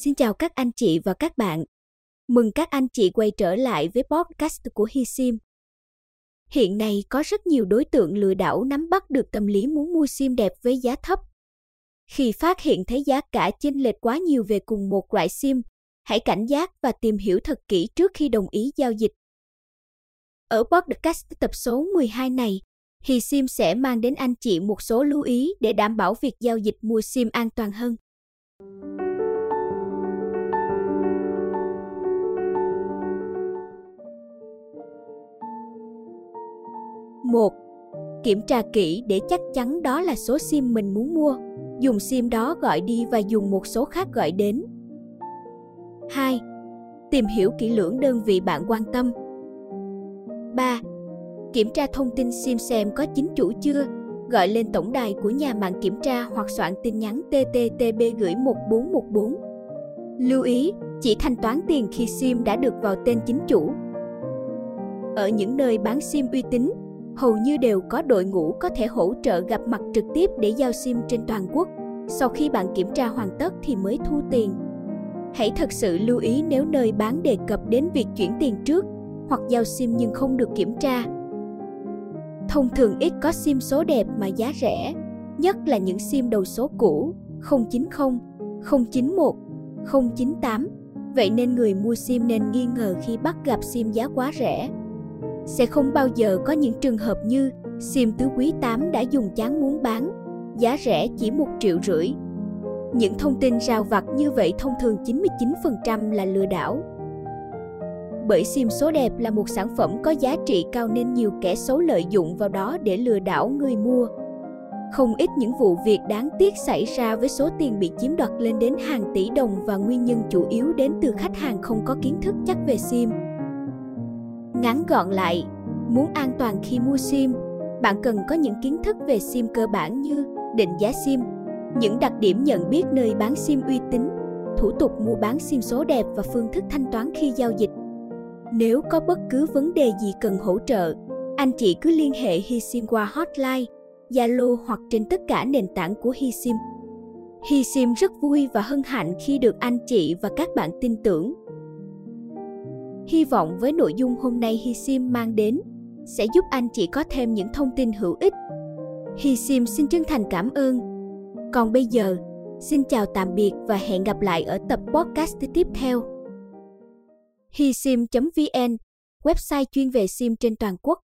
Xin chào các anh chị và các bạn. Mừng các anh chị quay trở lại với podcast của Hi Sim. Hiện nay có rất nhiều đối tượng lừa đảo nắm bắt được tâm lý muốn mua sim đẹp với giá thấp. Khi phát hiện thấy giá cả chênh lệch quá nhiều về cùng một loại sim, hãy cảnh giác và tìm hiểu thật kỹ trước khi đồng ý giao dịch. Ở podcast tập số 12 này, Hi Sim sẽ mang đến anh chị một số lưu ý để đảm bảo việc giao dịch mua sim an toàn hơn. 1. Kiểm tra kỹ để chắc chắn đó là số SIM mình muốn mua. Dùng SIM đó gọi đi và dùng một số khác gọi đến. 2. Tìm hiểu kỹ lưỡng đơn vị bạn quan tâm. 3. Kiểm tra thông tin SIM xem có chính chủ chưa, gọi lên tổng đài của nhà mạng kiểm tra hoặc soạn tin nhắn TTTB gửi 1414. Lưu ý, chỉ thanh toán tiền khi SIM đã được vào tên chính chủ. Ở những nơi bán SIM uy tín, hầu như đều có đội ngũ có thể hỗ trợ gặp mặt trực tiếp để giao sim trên toàn quốc. Sau khi bạn kiểm tra hoàn tất thì mới thu tiền. Hãy thật sự lưu ý nếu nơi bán đề cập đến việc chuyển tiền trước hoặc giao sim nhưng không được kiểm tra. Thông thường ít có sim số đẹp mà giá rẻ, nhất là những sim đầu số cũ 090, 091, 098. Vậy nên người mua sim nên nghi ngờ khi bắt gặp sim giá quá rẻ sẽ không bao giờ có những trường hợp như sim tứ quý 8 đã dùng chán muốn bán, giá rẻ chỉ một triệu rưỡi. Những thông tin rào vặt như vậy thông thường 99% là lừa đảo. Bởi sim số đẹp là một sản phẩm có giá trị cao nên nhiều kẻ xấu lợi dụng vào đó để lừa đảo người mua. Không ít những vụ việc đáng tiếc xảy ra với số tiền bị chiếm đoạt lên đến hàng tỷ đồng và nguyên nhân chủ yếu đến từ khách hàng không có kiến thức chắc về sim. Ngắn gọn lại, muốn an toàn khi mua SIM, bạn cần có những kiến thức về SIM cơ bản như định giá SIM, những đặc điểm nhận biết nơi bán SIM uy tín, thủ tục mua bán SIM số đẹp và phương thức thanh toán khi giao dịch. Nếu có bất cứ vấn đề gì cần hỗ trợ, anh chị cứ liên hệ HiSim qua hotline, Zalo hoặc trên tất cả nền tảng của HiSim. HiSim rất vui và hân hạnh khi được anh chị và các bạn tin tưởng Hy vọng với nội dung hôm nay HiSim mang đến sẽ giúp anh chị có thêm những thông tin hữu ích. HiSim xin chân thành cảm ơn. Còn bây giờ, xin chào tạm biệt và hẹn gặp lại ở tập podcast tiếp theo. HiSim.vn, website chuyên về SIM trên toàn quốc.